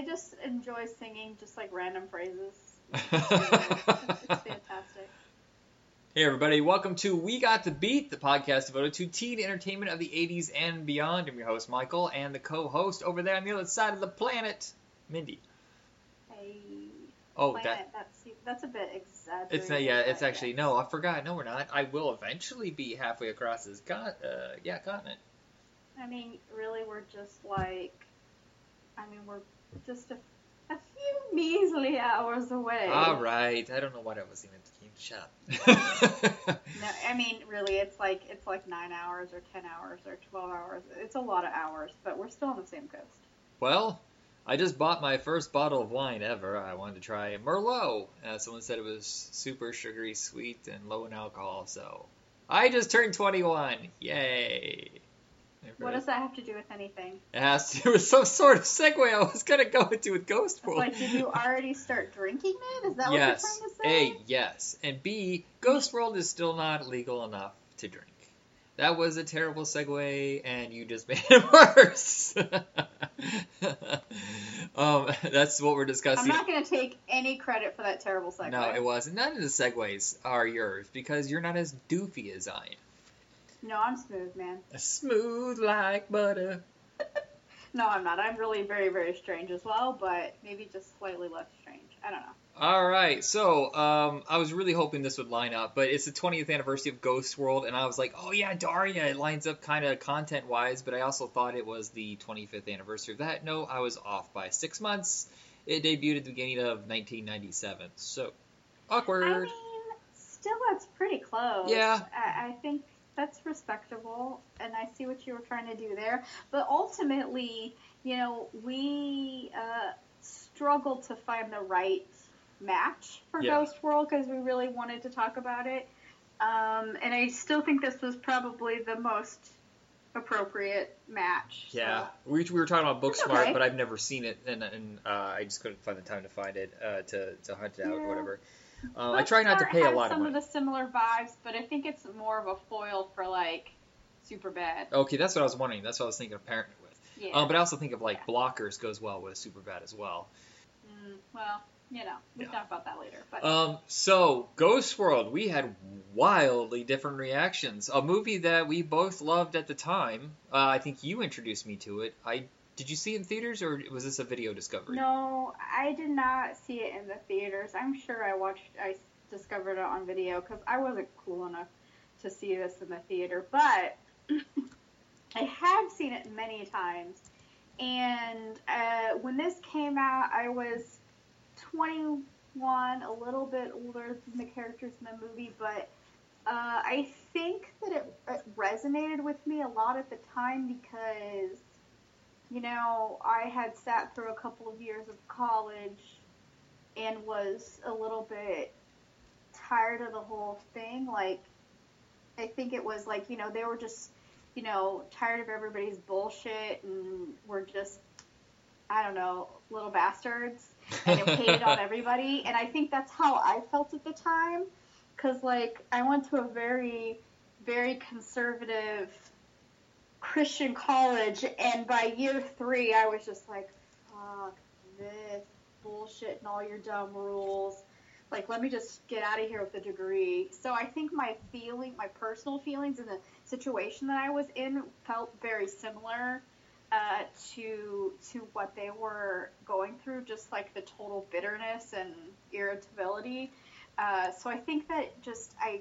I just enjoy singing just like random phrases. it's fantastic. Hey everybody, welcome to We Got the Beat, the podcast devoted to teen entertainment of the 80s and beyond. I'm your host Michael, and the co-host over there on the other side of the planet, Mindy. Hey. Oh, planet, that that's that's a bit exaggerated. it's not, yeah, it's actually no, I forgot. No, we're not. I will eventually be halfway across this con- uh, yeah, continent. I mean, really, we're just like, I mean, we're just a, a few measly hours away. All right, I don't know what I was even thinking. Shut up. No, I mean, really, it's like it's like nine hours or ten hours or twelve hours. It's a lot of hours, but we're still on the same coast. Well, I just bought my first bottle of wine ever. I wanted to try Merlot. Uh, someone said it was super sugary sweet and low in alcohol, so I just turned 21. Yay! What does that have to do with anything? It has to. It was some sort of segue I was gonna go into with Ghost World. like, did you already start drinking it? Is that yes. what you're trying to say? A, yes. And B, Ghost World is still not legal enough to drink. That was a terrible segue, and you just made it worse. um, that's what we're discussing. I'm not going to take any credit for that terrible segue. No, it wasn't. None of the segues are yours because you're not as doofy as I am. No, I'm smooth, man. Smooth like butter. No, I'm not. I'm really very, very strange as well, but maybe just slightly less strange. I don't know. All right, so um, I was really hoping this would line up, but it's the 20th anniversary of Ghost World, and I was like, oh yeah, Daria, it lines up kind of content wise, but I also thought it was the 25th anniversary of that. No, I was off by six months. It debuted at the beginning of 1997, so awkward. I mean, still, that's pretty close. Yeah. I, I think that's respectable, and I see what you were trying to do there. But ultimately, you know, we uh, struggled to find the right match for Yeah. Ghost World because we really wanted to talk about it. Um, and I still think this was probably the most appropriate match. so- Yeah, we, we were talking about Booksmart, okay. but I've never seen it, and, and uh, I just couldn't find the time to find it uh, to to hunt it out or whatever. Um, I try not to pay a lot of money. some of the similar vibes, but I think it's more of a foil for like Superbad. Okay, that's what I was wondering. That's what I was thinking of pairing it with. Yeah. Um, but I also think of like blockers goes well with Superbad as well. Mm, well, you know, we Yeah. talk about that later. But Um, so Ghost World, we had wildly different reactions. A movie that we both loved at the time. Uh, I think you introduced me to it. I did you see in theaters or was this a video discovery? no, I did not see it in the theaters. I'm sure I watched, I discovered it on video because I wasn't cool enough to see this in the theater. But I have seen it many times. And uh, when this came out, I was 21, a little bit older than the characters in the movie, but uh, I think that it, it resonated with me a lot at the time because, you know, I had sat through a couple of years of college and was a little bit tired of the whole thing. Like, I think it was like, you know, they were just, you know, tired of everybody's bullshit and were just, I don't know, little bastards and it hated on everybody. And I think that's how I felt at the time. Because, like, I went to a very, very conservative Christian college, and by year three, I was just like, fuck this bullshit and all your dumb rules. Like, let me just get out of here with a degree. So I think my feeling, my personal feelings and the situation that I was in felt very similar uh, to to what they were going through, just like the total bitterness and irritability. Uh, so I think that just I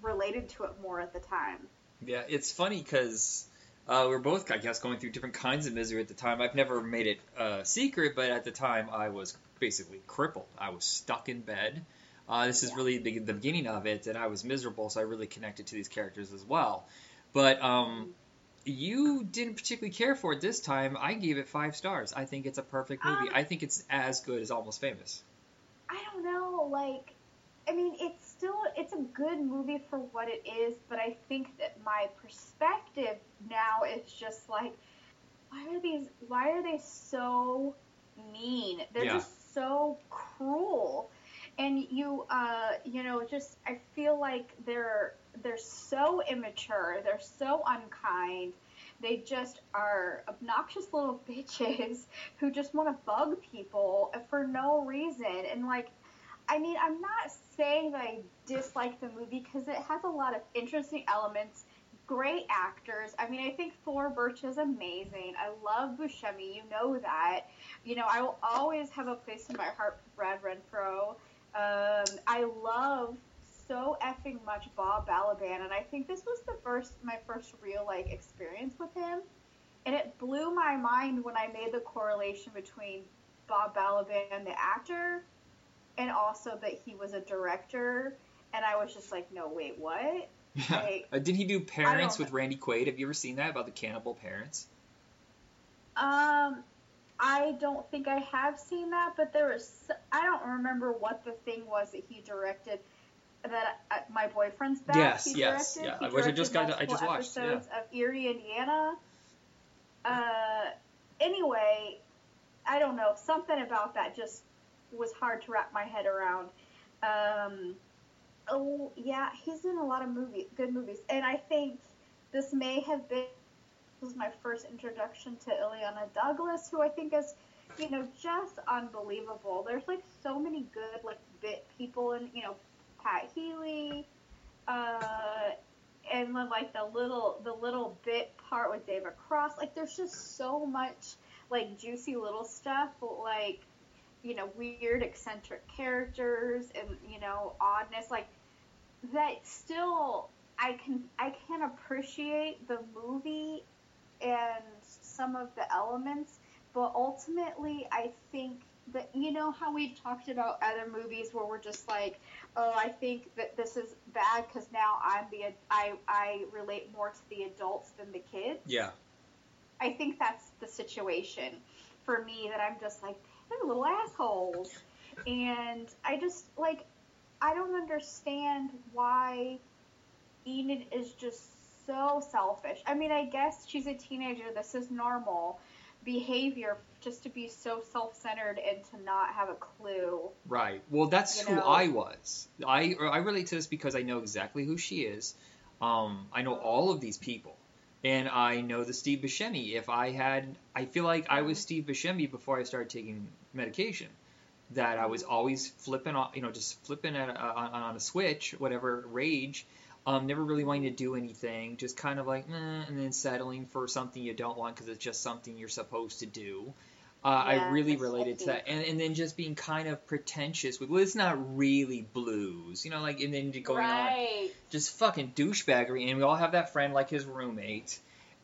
related to it more at the time. Yeah, it's funny because uh, we're both, I guess, going through different kinds of misery at the time. I've never made it a secret, but at the time I was basically crippled. I was stuck in bed. Uh, this is really the, the beginning of it, and I was miserable, so I really connected to these characters as well. But um, you didn't particularly care for it this time. I gave it five stars. I think it's a perfect movie. Um, I think it's as good as Almost Famous. I don't know, like I mean, it's still it's a good movie for what it is, but I think that my perspective now is just like why are these why are they so mean? They're Yeah. just so cruel. And you uh you know, just I feel like they're they're so immature, they're so unkind. They just are obnoxious little bitches who just want to bug people for no reason. And like, I mean, I'm not saying that I dislike the movie because it has a lot of interesting elements, great actors. I mean, I think Thora Birch is amazing. I love Buscemi. You know that. You know, I will always have a place in my heart for Brad Renfro. Um, I love so effing much Bob Balaban, and I think this was the first my first real like experience with him, and it blew my mind when I made the correlation between Bob Balaban, the actor, and also that he was a director, and I was just like, no, wait, what? Yeah. Like, Uh, didn't he do Parents with Randy Quaid? Have you ever seen that about the cannibal parents? Um, I don't think I have seen that, but there was I don't remember what the thing was that he directed. That uh, my boyfriend's back. Yes, he yes, directed. yeah, He which I just got- I just watched, yeah. Episodes of Erie, Indiana. Uh, anyway, I don't know. Something about that just was hard to wrap my head around. Um, oh yeah, he's in a lot of movies, good movies, and I think this may have been this was my first introduction to Illeana Douglas, who I think is, you know, just unbelievable. There's like so many good like bit people, and you know, Pat Healy, uh, and then like the little the little bit part with David Cross. Like there's just so much like juicy little stuff, like you know, weird eccentric characters and you know oddness like that. Still, I can I can appreciate the movie and some of the elements, but ultimately, I think that you know how we've talked about other movies where we're just like, oh, I think that this is bad because now I'm the I I relate more to the adults than the kids. Yeah. I think that's the situation for me that I'm just like they're little assholes, and I just like I don't understand why Enid is just so selfish. I mean, I guess she's a teenager. This is normal behavior just to be so self-centered and to not have a clue. Right. Well, that's You who know? I was. I I relate to this because I know exactly who she is. Um, I know all of these people, and I know the Steve Buscemi. If I had, I feel like I was Steve Buscemi before I started taking medication. That I was always flipping you know, just flipping at a, on, on a switch, whatever rage. Um, never really wanting to do anything, just kind of like, eh, and then settling for something you don't want because it's just something you're supposed to do. Uh, I really related to that, and and then just being kind of pretentious with, well, it's not really blues, you know, like, and then going on just fucking douchebaggery, and we all have that friend like his roommate.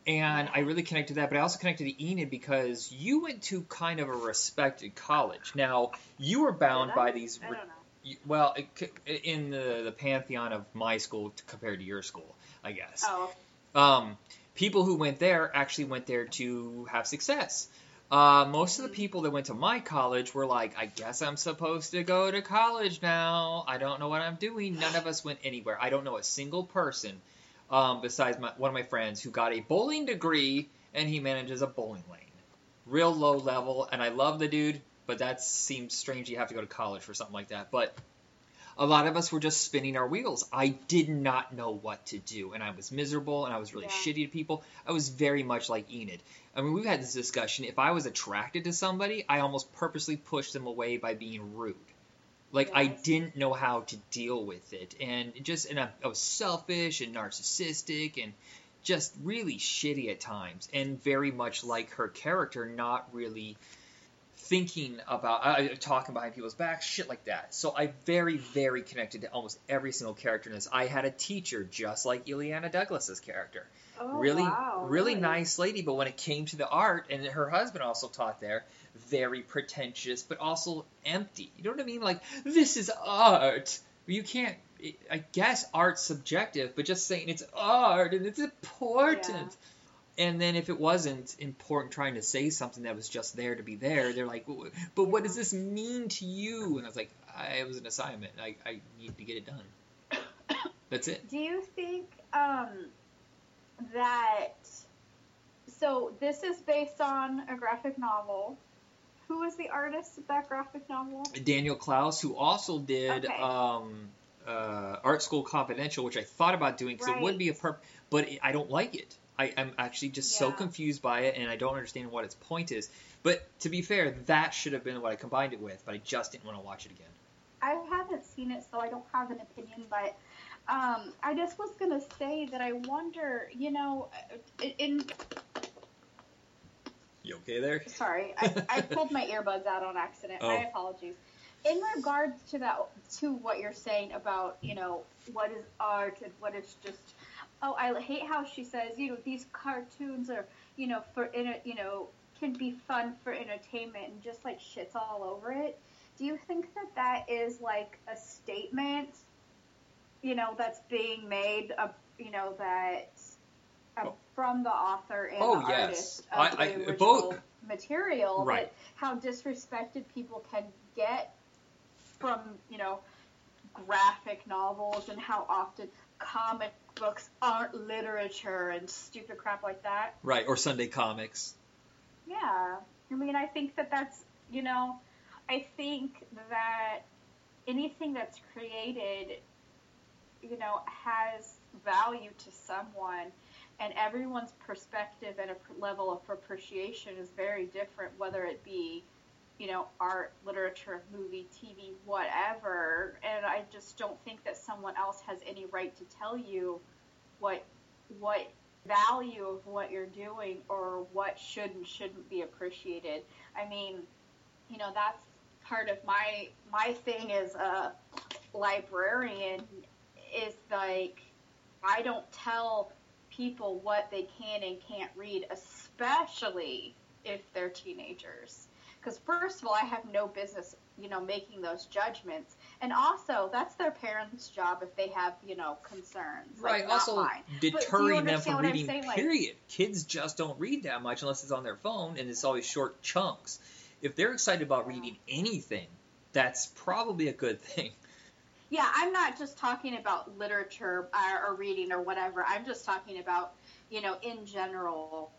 And I really connected to that, but I also connected to Enid because you went to kind of a respected college. Now you were bound by these I don't know. well it in the the pantheon of my school compared to your school i guess Oh, um, people who went there actually went there to have success uh, most of the people that went to my college were like i guess i'm supposed to go to college now. I don't know what i'm doing. None of us went anywhere. I don't know a single person um, besides my, one of my friends who got a bowling degree and he manages a bowling lane. Real low level and i love the dude but that seems strange you have to go to college for something like that. But a lot of us were just spinning our wheels. I did not know what to do, and I was miserable, and I was really Yeah. shitty to people. I was very much like Enid. I mean, we've had this discussion. If I was attracted to somebody, I almost purposely pushed them away by being rude. Like I didn't know how to deal with it, and it just and I, I was selfish and narcissistic and just really shitty at times, and very much like her character, not really thinking about uh, talking behind people's backs, shit like that. So I very, very connected to almost every single character in this. I had a teacher just like Illeana Douglas's character. oh really, wow, really nice lady. But when it came to the art, and her husband also taught there, very pretentious, but also empty. You know what I mean? Like this is art. You can't. I guess art's subjective, but just saying it's art and it's important. And then if it wasn't important trying to say something that was just there to be there, they're like, but what does this mean to you? And I was like, I, it was an assignment. I, I need to get it done. That's it. Do you think um, that so this is based on a graphic novel? Who was the artist of that graphic novel? Daniel Clowes, who also did Okay. um, uh, Art School Confidential, which I thought about doing because it would Right. be a perp, but it, I don't like it. I, I'm actually just so confused by it, and I don't understand what its point is. But to be fair, that should have been what I combined it with, but I just didn't want to watch it again. I haven't seen it, so I don't have an opinion. But um, I just was gonna say that I wonder, you know, in, in You okay there? sorry, I, I pulled my earbuds out on accident. Oh. My apologies. In regards to that, to what you're saying about, you know, what is art and what is just, oh, I hate how she says, you know, these cartoons are, you know, for in a you know, can be fun for entertainment and just like shits all over it. Do you think that that is like a statement, you know, that's being made, uh, you know, that uh, Oh. from the author and Oh, the yes. artist of I- the I- original both- material, Right. how disrespected people can get from, you know, graphic novels and how often comic books aren't literature and stupid crap like that. Right, or Sunday comics. Yeah. I mean, I think that that's, you know, I think that anything that's created, you know, has value to someone, and everyone's perspective and a level of appreciation is very different, whether it be, you know, art, literature, movie, TV, whatever. And I just don't think that someone else has any right to tell you what what value of what you're doing or what should and shouldn't be appreciated. I mean, you know, that's part of my my thing as a librarian is like I don't tell people what they can and can't read, especially if they're teenagers. Because first of all, I have no business, you know, making those judgments, and also that's their parents' job if they have, you know, concerns. Right, not also deterring them from reading, saying? Like- period. Kids just don't read that much unless it's on their phone, and it's always short chunks. If they're excited about reading anything, that's probably a good thing. Yeah, I'm not just talking about literature or, or reading or whatever. I'm just talking about, you know, in general,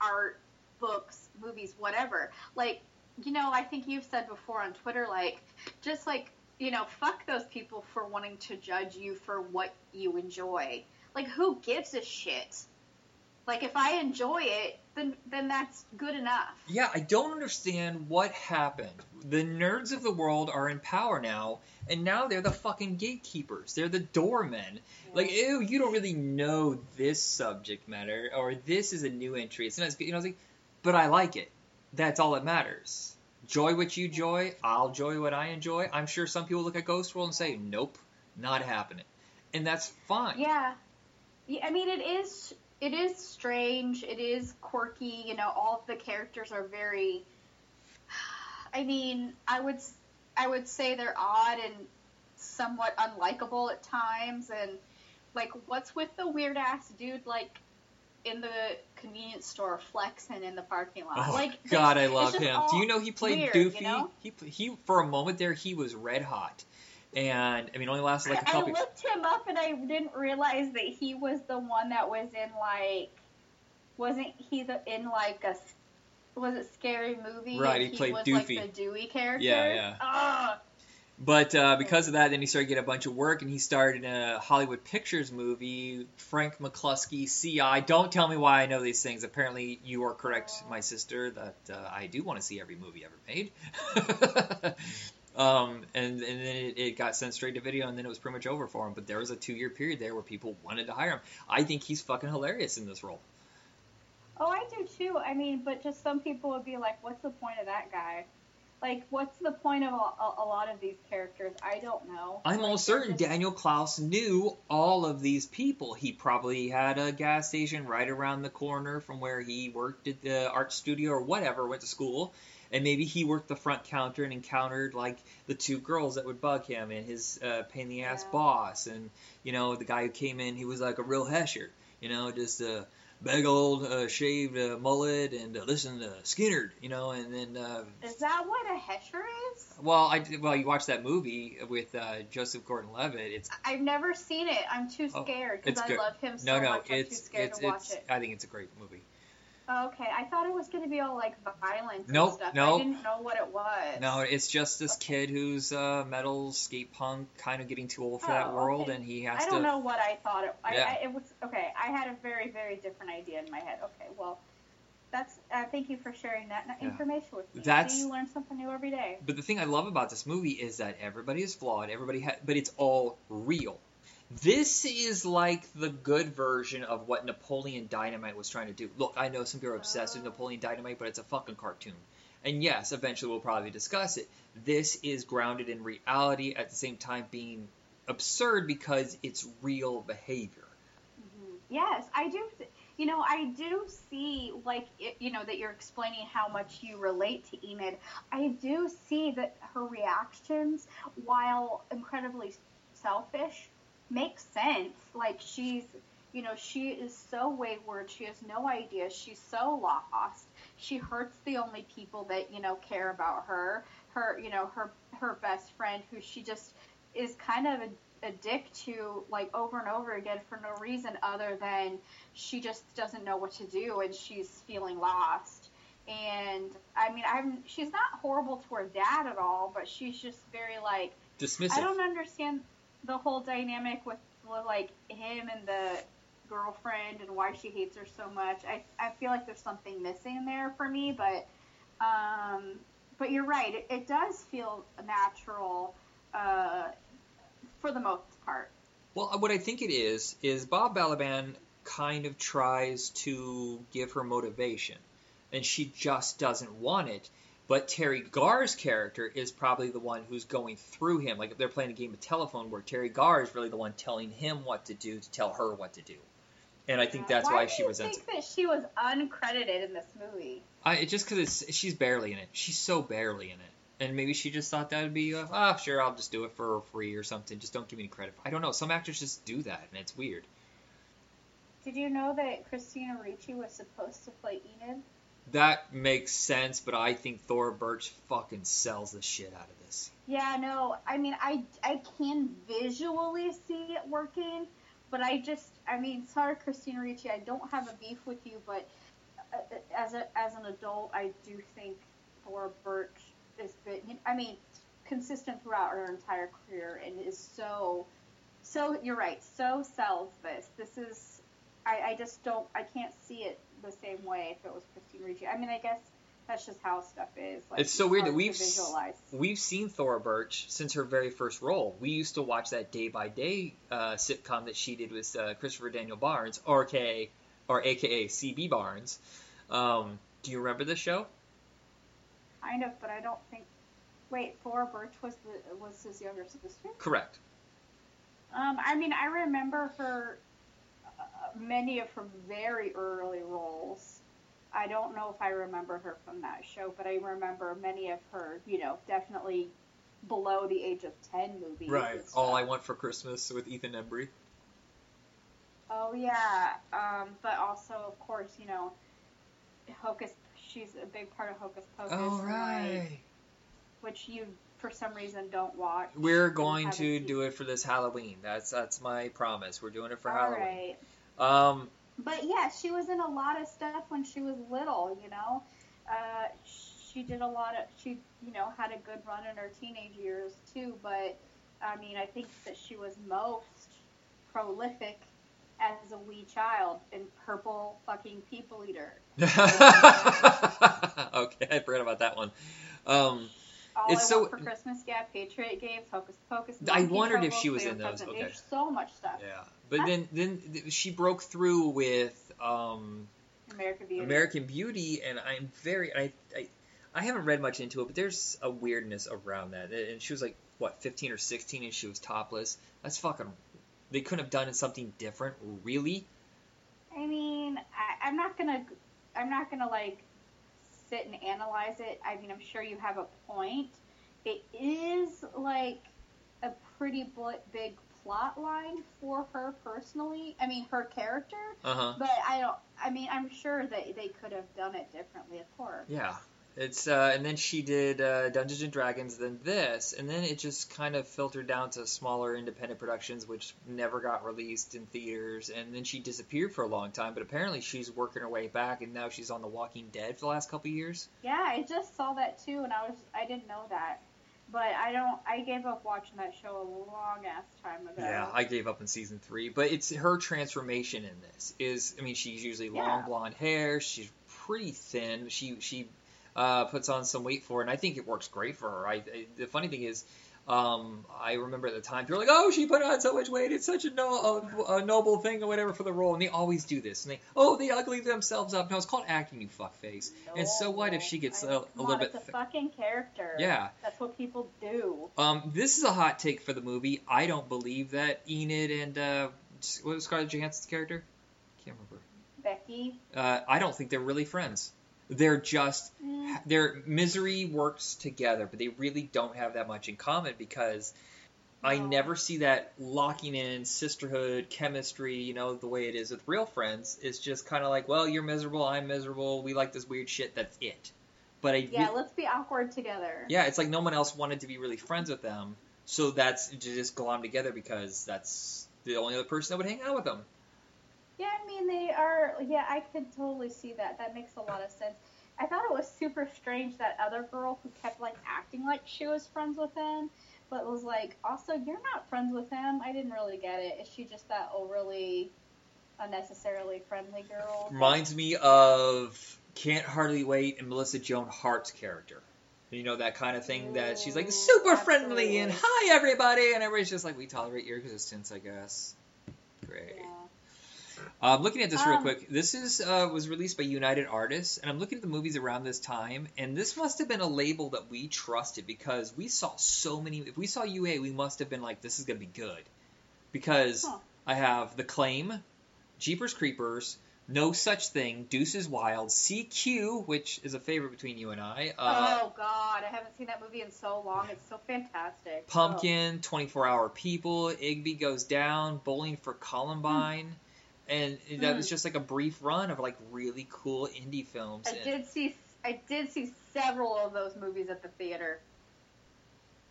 art, books, movies, whatever. Like, you know, I think you've said before on Twitter, like, just like, you know, fuck those people for wanting to judge you for what you enjoy. Like, who gives a shit? Like, if I enjoy it, then then that's good enough. Yeah, I don't understand what happened. The nerds of the world are in power now, and now they're the fucking gatekeepers. They're the doormen. Like, ew, you don't really know this subject matter, or this is a new entry. It's not as good, you know. It's like, but I like it. That's all that matters. Joy what you joy. I'll joy what I enjoy. I'm sure some people look at Ghost World and say, nope, not happening, and that's fine. Yeah. yeah. I mean, it is it is strange. It is quirky. You know, all of the characters are very. I mean, I would I would say they're odd and somewhat unlikable at times. And like, what's with the weird ass dude like in the convenience store flexing in the parking lot? Oh like, God, I love him. Do you know he played weird, Doofy? You know? He he for a moment there he was red hot, and I mean only lasted like a couple. I looked him up and I didn't realize that he was the one that was in like, wasn't he the in like a, was it scary movie? Right, and he played was Doofy. like the Dewey character. Yeah, yeah. But uh, because of that, then he started getting a bunch of work, and he starred in a Hollywood Pictures movie, Frank McKlusky, CI. Don't tell me why I know these things. Apparently, you are correct, my sister, that uh, I do want to see every movie ever made. um, and, and then it, it got sent straight to video, and then it was pretty much over for him. But there was a two year period there where people wanted to hire him. I think he's fucking hilarious in this role. Oh, I do too. I mean, but just some people would be like, "What's the point of that guy?" Like, what's the point of a, a, lot of these characters? I don't know. I'm Like, almost certain just- Daniel Clowes knew all of these people. He probably had a gas station right around the corner from where he worked at the art studio or whatever, went to school. And maybe he worked the front counter and encountered like the two girls that would bug him and his uh, pain in the ass Yeah. boss. And, you know, the guy who came in, he was like a real hesher, you know, just a big old uh, shaved uh, mullet and uh, listen to Skinner, you know, and then. Uh, Is that what a hesher is? well, I well, you watch that movie with uh, Joseph Gordon-Levitt. It's I've never seen it. I'm too Oh, scared because I good. love him so no, no, much. I'm too it's scared it's to watch it's. it. I think it's a great movie. Okay, I thought it was going to be all like violence Nope, and stuff. nope. I didn't know what it was. No, it's just this Okay. kid who's uh, metal skate punk, kind of getting too old for that Oh, world, okay. and he has to. I don't know what I thought it. I, Yeah. I, it was okay. I had a very, very different idea in my head. Okay, well, that's. Uh, thank you for sharing that Yeah. information with me. That's- See, you learn something new every day. But the thing I love about this movie is that everybody is flawed, everybody ha- but it's all real. This is like the good version of what Napoleon Dynamite was trying to do. Look, I know some people are obsessed with Oh. Napoleon Dynamite, but it's a fucking cartoon. And yes, eventually we'll probably discuss it. This is grounded in reality at the same time being absurd because it's real behavior. hmm Yes, I do. You know, I do see like you know that you're explaining how much you relate to Enid. I do see that her reactions, while incredibly selfish, make sense. Like she's, you know, she is so wayward. She has no idea. She's so lost. She hurts the only people that you know care about her. Her, you know, her her best friend, who she just is kind of a, a dick to, like over and over again for no reason other than she just doesn't know what to do and she's feeling lost. And I mean, I'm she's not horrible to her dad at all, but she's just very like Dismissive. I don't understand the whole dynamic with, like him and the girlfriend and why she hates her so much. I I feel like there's something missing there for me, but um, but you're right. It, it does feel natural uh, for the most part. Well, what I think it is is Bob Balaban kind of tries to give her motivation, and she just doesn't want it. But Teri Garr's character is probably the one who's going through him. Like if they're playing a game of telephone, where Teri Garr is really the one telling him what to do to tell her what to do. And I think that's why, do she resents think that she was uncredited in this movie? I just because it's she's barely in it. She's so barely in it, and maybe she just thought that would be uh, ah sure I'll just do it for free or something. Just don't give me any credit. I don't know. Some actors just do that, and it's weird. Did you know that Christina Ricci was supposed to play Enid? That makes sense, but I think Thora Birch fucking sells the shit out of this. Yeah, no. I mean, I I can visually see it working, but I just, I mean, sorry, Christina Ricci, I don't have a beef with you, but uh, as a as an adult, I do think Thora Birch is. I mean, consistent throughout her entire career, and is so, so. You're right. So sells this. This is. I, I just don't. I can't see it the same way if it was Christine Ricci. I mean, I guess that's just how stuff is. Like, It's so weird that we've. We've seen Thora Birch since her very first role. We used to watch that day by day uh, sitcom that she did with uh, Christopher Daniel Barnes, RK or AKA CB Barnes. Um, do you remember this show? Kind of, but I don't think. Wait, Thora Birch was the was his younger sister. Correct. Um, I mean, I remember her many of her very early roles. I don't know if I remember her from that show, but I remember many of her. You know, definitely below the age of ten movies. and stuff. All I Want for Christmas with Ethan Embry. Oh yeah, um, but also of course you know, Hocus. She's a big part of Hocus Pocus. All and, right. like, which you for some reason don't watch. We're going to do it for this Halloween. That's that's my promise. We're doing it for All Halloween. right. Um, But yeah, she was in a lot of stuff when she was little. You know, uh, she did a lot of. She you know had a good run in her teenage years too. But I mean, I think that she was most prolific as a wee child in Purple fucking People Eater. okay, I forgot about that one. Um, All It's I so- Want for Christmas, yeah, Patriot Games, Hocus Pocus. I Monkey wondered if she was in those, okay. There's so much stuff. yeah, but then then she broke through with um, American Beauty. American Beauty, and I'm very I, I I haven't read much into it, but there's a weirdness around that. And she was like what 15 or 16, and she was topless. That's fucking. They couldn't have done something different, really. I mean, I, I'm not gonna, I'm not gonna like sit and analyze it. I mean, I'm sure you have a point. It is like a pretty bl- big plot line for her personally. I mean, her character. Uh huh. But I don't. I mean, I'm sure that they could have done it differently, of course. Yeah, It's uh, and then she did uh, Dungeons and Dragons, then this, and then it just kind of filtered down to smaller independent productions, which never got released in theaters. And then she disappeared for a long time, but apparently she's working her way back, and now she's on The Walking Dead for the last couple years. Yeah, I just saw that too, and I was I didn't know that, but I don't. I gave up watching that show a long ass time ago. Yeah, I gave up in season three, but it's her transformation in this is. I mean, she's usually long Yeah. blonde hair. She's pretty thin. She she uh, puts on some weight for it, and I think it works great for her. I, I the funny thing is. Um, I remember at the time people were like, "Oh, she put on so much weight. It's such a, no, a, a noble thing or whatever for the role." And they always do this. And they, "Oh, they ugly themselves up." No, it's called acting, you fuckface. and so what if she gets I- a, a little bit? It's a fucking character. Yeah. That's what people do. Um, this is a hot take for the movie. I don't believe that Enid and uh, what was Scarlett Johansson's character? Can't remember. Becky. Uh, I don't think they're really friends. They're just Mm, their misery works together, but they really don't have that much in common because I never see that locking in sisterhood chemistry. You know the way it is with real friends. It's just kind of like, well, you're miserable, I'm miserable. We like this weird shit. That's it. But I yeah, let's be awkward together. yeah, it's like no one else wanted to be really friends with them, so that's just glom together because that's the only other person that would hang out with them. Mean they are. Yeah, I could totally see that. That makes a lot of sense. I thought it was super strange that other girl who kept like acting like she was friends with him, but was like, also you're not friends with him. I didn't really get it. Is she just that overly unnecessarily friendly girl? Reminds me of Can't Hardly Wait and Melissa Joan Hart's character. You know that kind of thing that she's like Ooh, super friendly and hi everybody, and everybody's just like we tolerate your existence, I guess. Great. Yeah. I'm looking at this real Um, quick. This is uh, was released by United Artists, and I'm looking at the movies around this time, and this must have been a label that we trusted because we saw so many. If we saw UA, we must have been like, "This is gonna be good," because Huh. I have The Claim, Jeepers Creepers, No Such Thing, Deuces Wild, CQ, which is a favorite between you and I. Uh, oh God, I haven't seen that movie in so long. It's so fantastic. Oh. Pumpkin, 24 Hour People, Igby Goes Down, Bowling for Columbine. And that Hmm. was just like a brief run of like really cool indie films. I And- did see I did see several of those movies at the theater.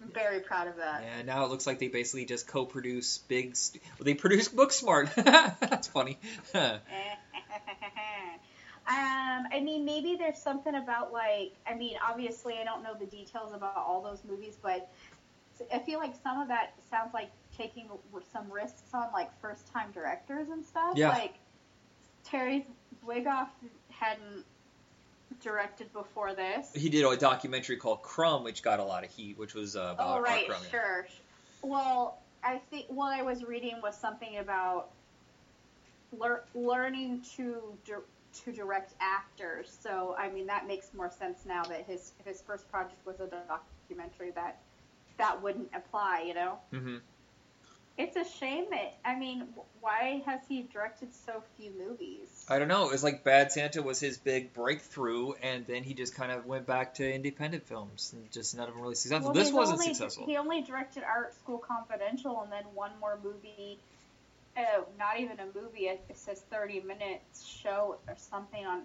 I'm very proud of that. Yeah, now it looks like they basically just co-produce big. St- well, they produce Booksmart. That's funny. um, I mean, maybe there's something about like, I mean, obviously, I don't know the details about all those movies, but I feel like some of that sounds like taking some risks on like first-time directors and stuff. Yeah. Like Terry Zwigoff hadn't directed before this. he did a documentary called Crumb, which got a lot of heat, which was uh, about Oh right, Crumb. yeah. sure. Well, I think what I was reading was something about lear- learning to di- to direct actors. So I mean that makes more sense now that his his first project was a documentary that that wouldn't apply. You know, hmm it's a shame that I mean, why has he directed so few movies? I don't know. It was like Bad Santa was his big breakthrough, and then he just kind of went back to independent films, and just none of them really successful. Well, this wasn't only, successful. He only directed Art School Confidential and then one more movie. Uh, not even a movie. It, says 30 minutes show or something on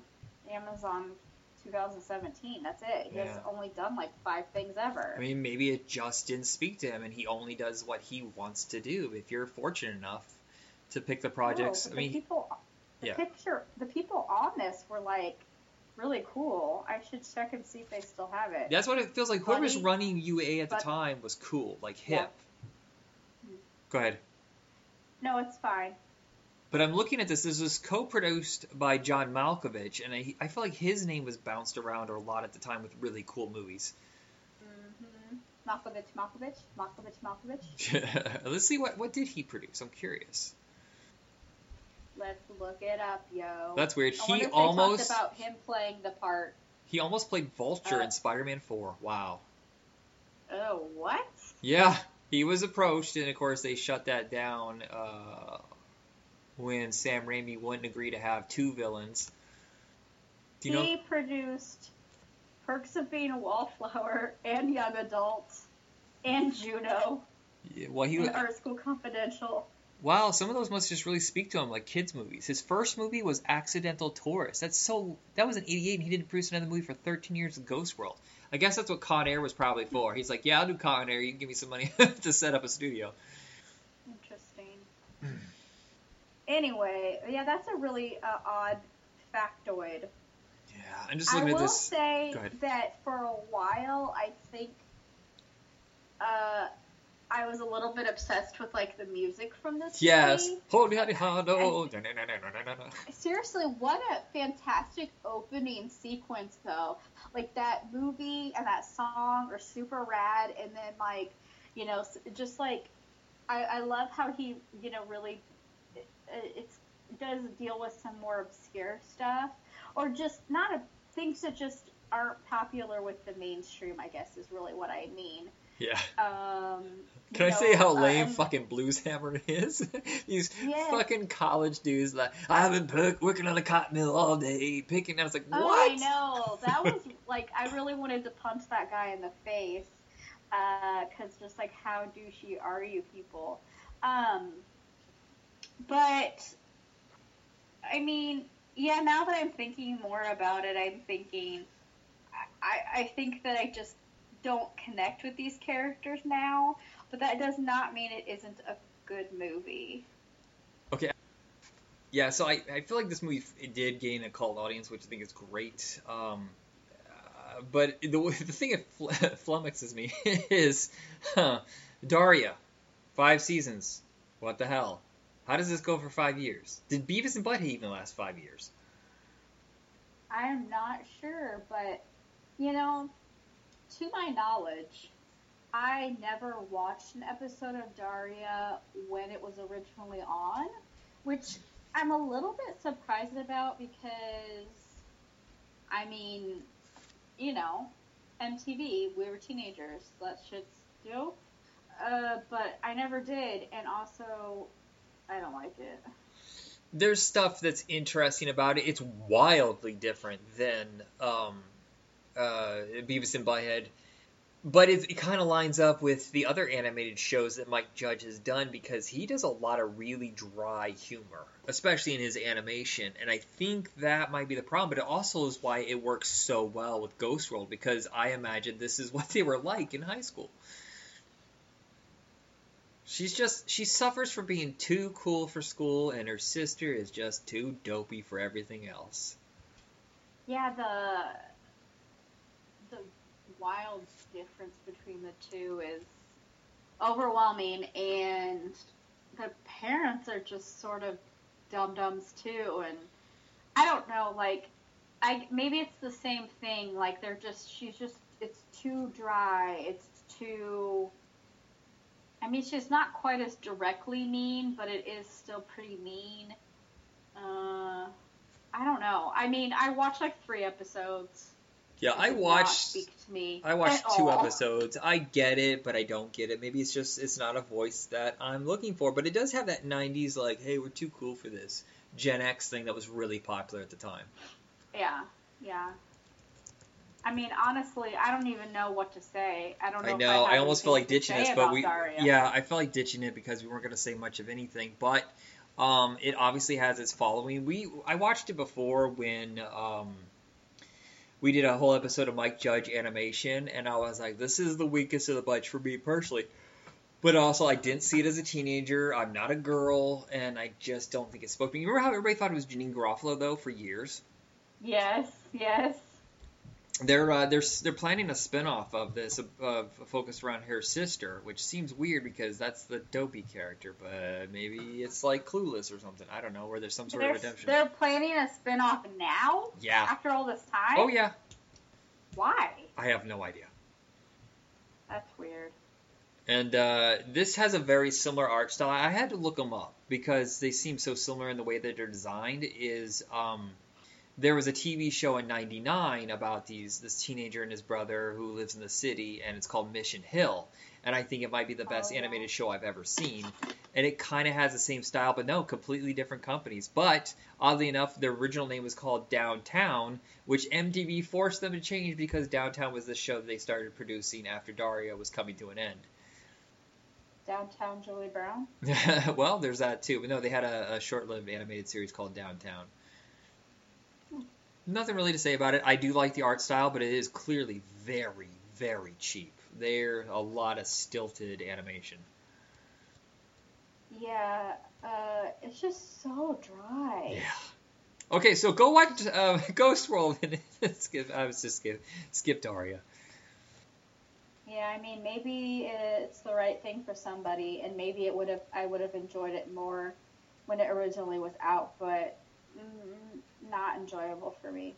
Amazon 2017. That's it. He has Yeah. only done like five things ever. I mean, maybe it just didn't speak to him, and he only does what he wants to do. If you're fortunate enough to pick the projects, No, I but mean, people, the yeah. picture, the people on this were like really cool. I should check and see if they still have it. that's what it feels like. Whoever's Funny, running UA at the time was cool, like hip. Yeah. Go ahead. No, it's fine. But I'm looking at this. This was co-produced by John Malkovich, and I, I feel like his name was bounced around a lot at the time with really cool movies. hmm Malkovich, Malkovich, Malkovich, Malkovich. Let's see what what did he produce. I'm curious. Let's look it up, yo. That's weird. I He almost talked about him playing the part. he almost played Vulture Uh, in Spider-Man 4. Wow. Oh, what? Yeah, he was approached, and of course they shut that down uh, when Sam Raimi wouldn't agree to have two villains. Do you he know? produced Perks of Being a Wallflower and Young Adult and Juno Yeah, Well, he and Art School Confidential. wow, some of those must just really speak to him, like kids' movies. His first movie was Accidental Tourist. That's so. That was in '88, and he didn't produce another movie for 13 years Ghost World. I guess that's what Con Air was probably for. He's like, yeah, I'll do Con Air. You can give me some money to set up a studio. Interesting. Anyway, yeah, that's a really uh, odd factoid. Yeah, I'm just looking I at will this. say Go ahead. that for a while, I think uh, I was a little bit obsessed with like the music from this Yes. movie. Holy howdy hondo. Seriously, what a fantastic opening sequence, though. Like that movie and that song are super rad, and then like, you know, just like, I, I love how he, you know, really, it, does deal with some more obscure stuff, or just not a, things that just aren't popular with the mainstream. I guess is really what I mean. Yeah. Um, Can I know, say how uh, lame and- fucking Blues Hammer is? These Yeah. fucking college dudes like I've been working on a cotton mill all day picking. I was like, what? Oh, I know. That was like I really wanted to punch that guy in the face because just like how douchey are you people? Um, but I mean, yeah. Now that I'm thinking more about it, I'm thinking I, I think that I just don't connect with these characters now. But that does not mean it isn't a good movie. Okay. Yeah, so I, I feel like this movie it did gain a cult audience, which I think is great. Um, uh, but the the thing that fl- flummoxes me is huh, Daria, five seasons. What the hell? How does this go for five years? Did Beavis and Butthead even last five years? I am not sure, but you know, to my knowledge, I never watched an episode of Daria when it was originally on, which I'm a little bit surprised about because, I mean, you know, MTV, we were teenagers, that shit's dope. Uh, but I never did, and also, I don't like it. There's stuff that's interesting about it. It's wildly different than um, uh, Beavis and Butthead. But it, it kind of lines up with the other animated shows that Mike Judge has done because he does a lot of really dry humor, especially in his animation. And I think that might be the problem, but it also is why it works so well with Ghost World because I imagine this is what they were like in high school. She's just, she suffers from being too cool for school, and her sister is just too dopey for everything else. Yeah, the the wild difference between the two is overwhelming, and the parents are just sort of dum dums too. And I don't know, like, I maybe it's the same thing. Like they're just, she's just, it's too dry. It's too. I mean, she's not quite as directly mean, but it is still pretty mean. Uh, I don't know. I mean, I watched like three episodes. Yeah, I watched Speak to me. I watched two all. episodes. I get it, but I don't get it. Maybe it's just it's not a voice that I'm looking for, but it does have that 90s like, hey, we're too cool for this Gen X thing that was really popular at the time. Yeah, yeah. I mean, honestly, I don't even know what to say. I don't know. I know. I, I almost feel like ditching this, but we Daria. yeah, I felt like ditching it because we weren't going to say much of anything, but um, it obviously has its following. We I watched it before when um, we did a whole episode of Mike Judge animation, and I was like, this is the weakest of the bunch for me personally. But also, I didn't see it as a teenager. I'm not a girl, and I just don't think it spoke to me. Remember how everybody thought it was Janeane Garofalo though for years? Yes, yes. They're uh, they're they're planning a spin-off of this uh, focused around her sister, which seems weird because that's the dopey character, but maybe it's like Clueless or something. I don't know, where there's some sort They're, of redemption. they're planning a spin-off now Yeah. after all this time. Oh yeah. Why? I have no idea. That's weird. And uh, this has a very similar art style. I had to look them up because they seem so similar in the way that they're designed. Is um, there was a TV show in '99 about these this teenager and his brother who lives in the city, and it's called Mission Hill. And I think it might be the best Oh, yeah. animated show I've ever seen. And it kind of has the same style, but no, completely different companies. But oddly enough, the original name was called Downtown, which MTV forced them to change because Downtown was the show that they started producing after Daria was coming to an end. Downtown Julie Brown. well, there's that too. But no, they had a, a short-lived animated series called Downtown. Nothing really to say about it. I do like the art style, but it is clearly very, very cheap. They're a lot of stilted animation. Yeah, uh, it's just so dry. Yeah. Okay, so go watch uh, Ghost World and skip. I was just skip skip Daria. Yeah, I mean, maybe it's the right thing for somebody, and maybe it would have. I would have enjoyed it more when it originally was out, but mm, not enjoyable for me.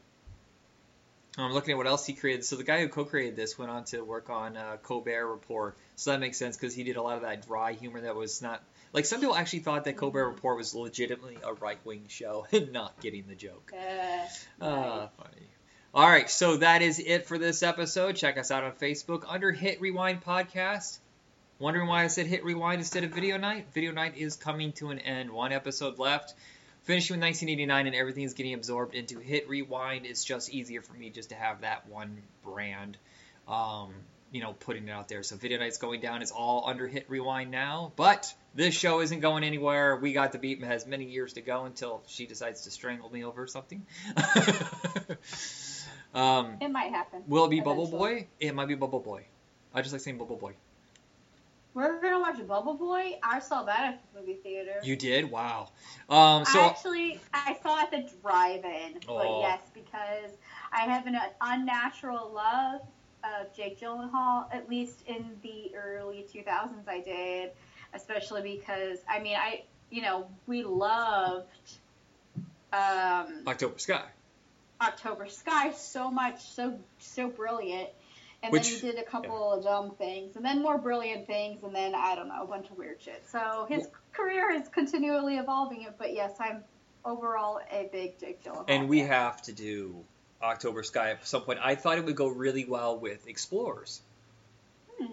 I'm looking at what else he created. So the guy who co-created this went on to work on uh, Colbert Report. So that makes sense because he did a lot of that dry humor that was not like some people actually thought that Colbert Report was legitimately a right-wing show and not getting the joke. Uh, right. funny. All right, so that is it for this episode. Check us out on Facebook under Hit Rewind Podcast. Wondering why I said Hit Rewind instead of Video Night? Video Night is coming to an end. One episode left. Finishing with 1989 and everything is getting absorbed into Hit Rewind. It's just easier for me just to have that one brand, um, you know, putting it out there. So Video Night's going down. It's all under Hit Rewind now. But this show isn't going anywhere. We got the beat has many years to go until she decides to strangle me over something. um, It might happen. will it be Bubble Boy? It might be Bubble Boy. I just like saying Bubble Boy. We're gonna watch Bubble Boy. I saw that at the movie theater. You did? Wow. Um, so I actually I saw it at the drive-in, Oh. but yes, because I have an unnatural love of Jake Gyllenhaal. At least in the early 2000s, I did, especially because I mean I you know we loved um, October Sky. October Sky so much, so so brilliant. And Which- then he did a couple of dumb things, and then more brilliant things, and then I don't know, a bunch of weird shit. So his career is continually evolving. But yes, I'm overall a big Jake Gyllenhaal. And we fan. have to do October Sky at some point. I thought it would go really well with Explorers. Hmm,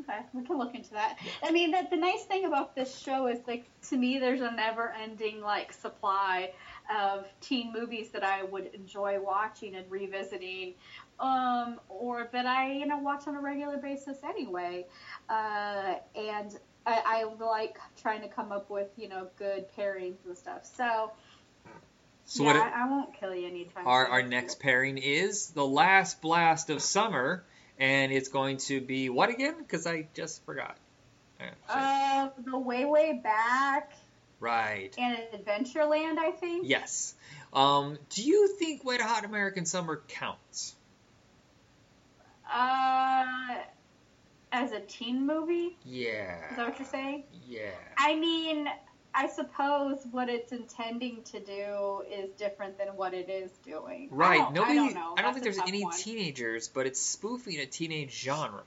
okay, we can look into that. I mean, that the nice thing about this show is like to me, there's a never-ending like supply of teen movies that I would enjoy watching and revisiting, um, or that I you know watch on a regular basis anyway. Uh, and I, I like trying to come up with you know good pairings and stuff. So. So yeah, what I, I won't kill you anytime. our, soon. our next pairing is The Last Blast of Summer, and it's going to be what again? Because I just forgot. Yeah. Uh, the way way back right. And Adventureland, I think. Yes. Um, do you think Wet Hot American Summer counts? Uh, as a teen movie? Yeah. Is that what you're saying? Yeah. I mean, I suppose what it's intending to do is different than what it is doing. I Right. don't, Nobody. I don't know. I don't think there's any one. teenagers, but it's spoofing a teenage genre.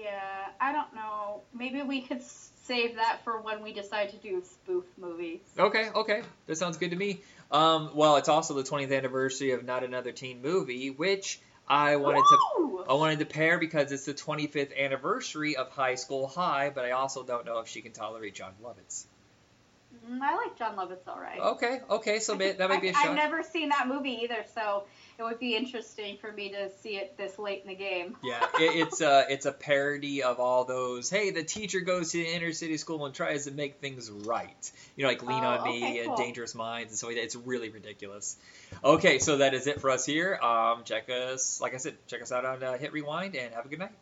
Yeah, I don't know. Maybe we could save that for when we decide to do spoof movies. Okay, okay, that sounds good to me. Um, well, it's also the 20th anniversary of Not Another Teen Movie, which I wanted to I wanted to pair because it's the 25th anniversary of High School High, but I also don't know if she can tolerate Jon Lovitz. Mm, I like Jon Lovitz all right. Okay, okay, so may, that might be a shot. I've never seen that movie either, so it would be interesting for me to see it this late in the game. Yeah, it, it's a it's a parody of all those. Hey, the teacher goes to the inner city school and tries to make things right. You know, like Lean Oh, on Me okay, and. Dangerous Minds and so it's really ridiculous. Okay, so that is it for us here. Um, check us, like I said, check us out on uh, Hit Rewind and have a good night.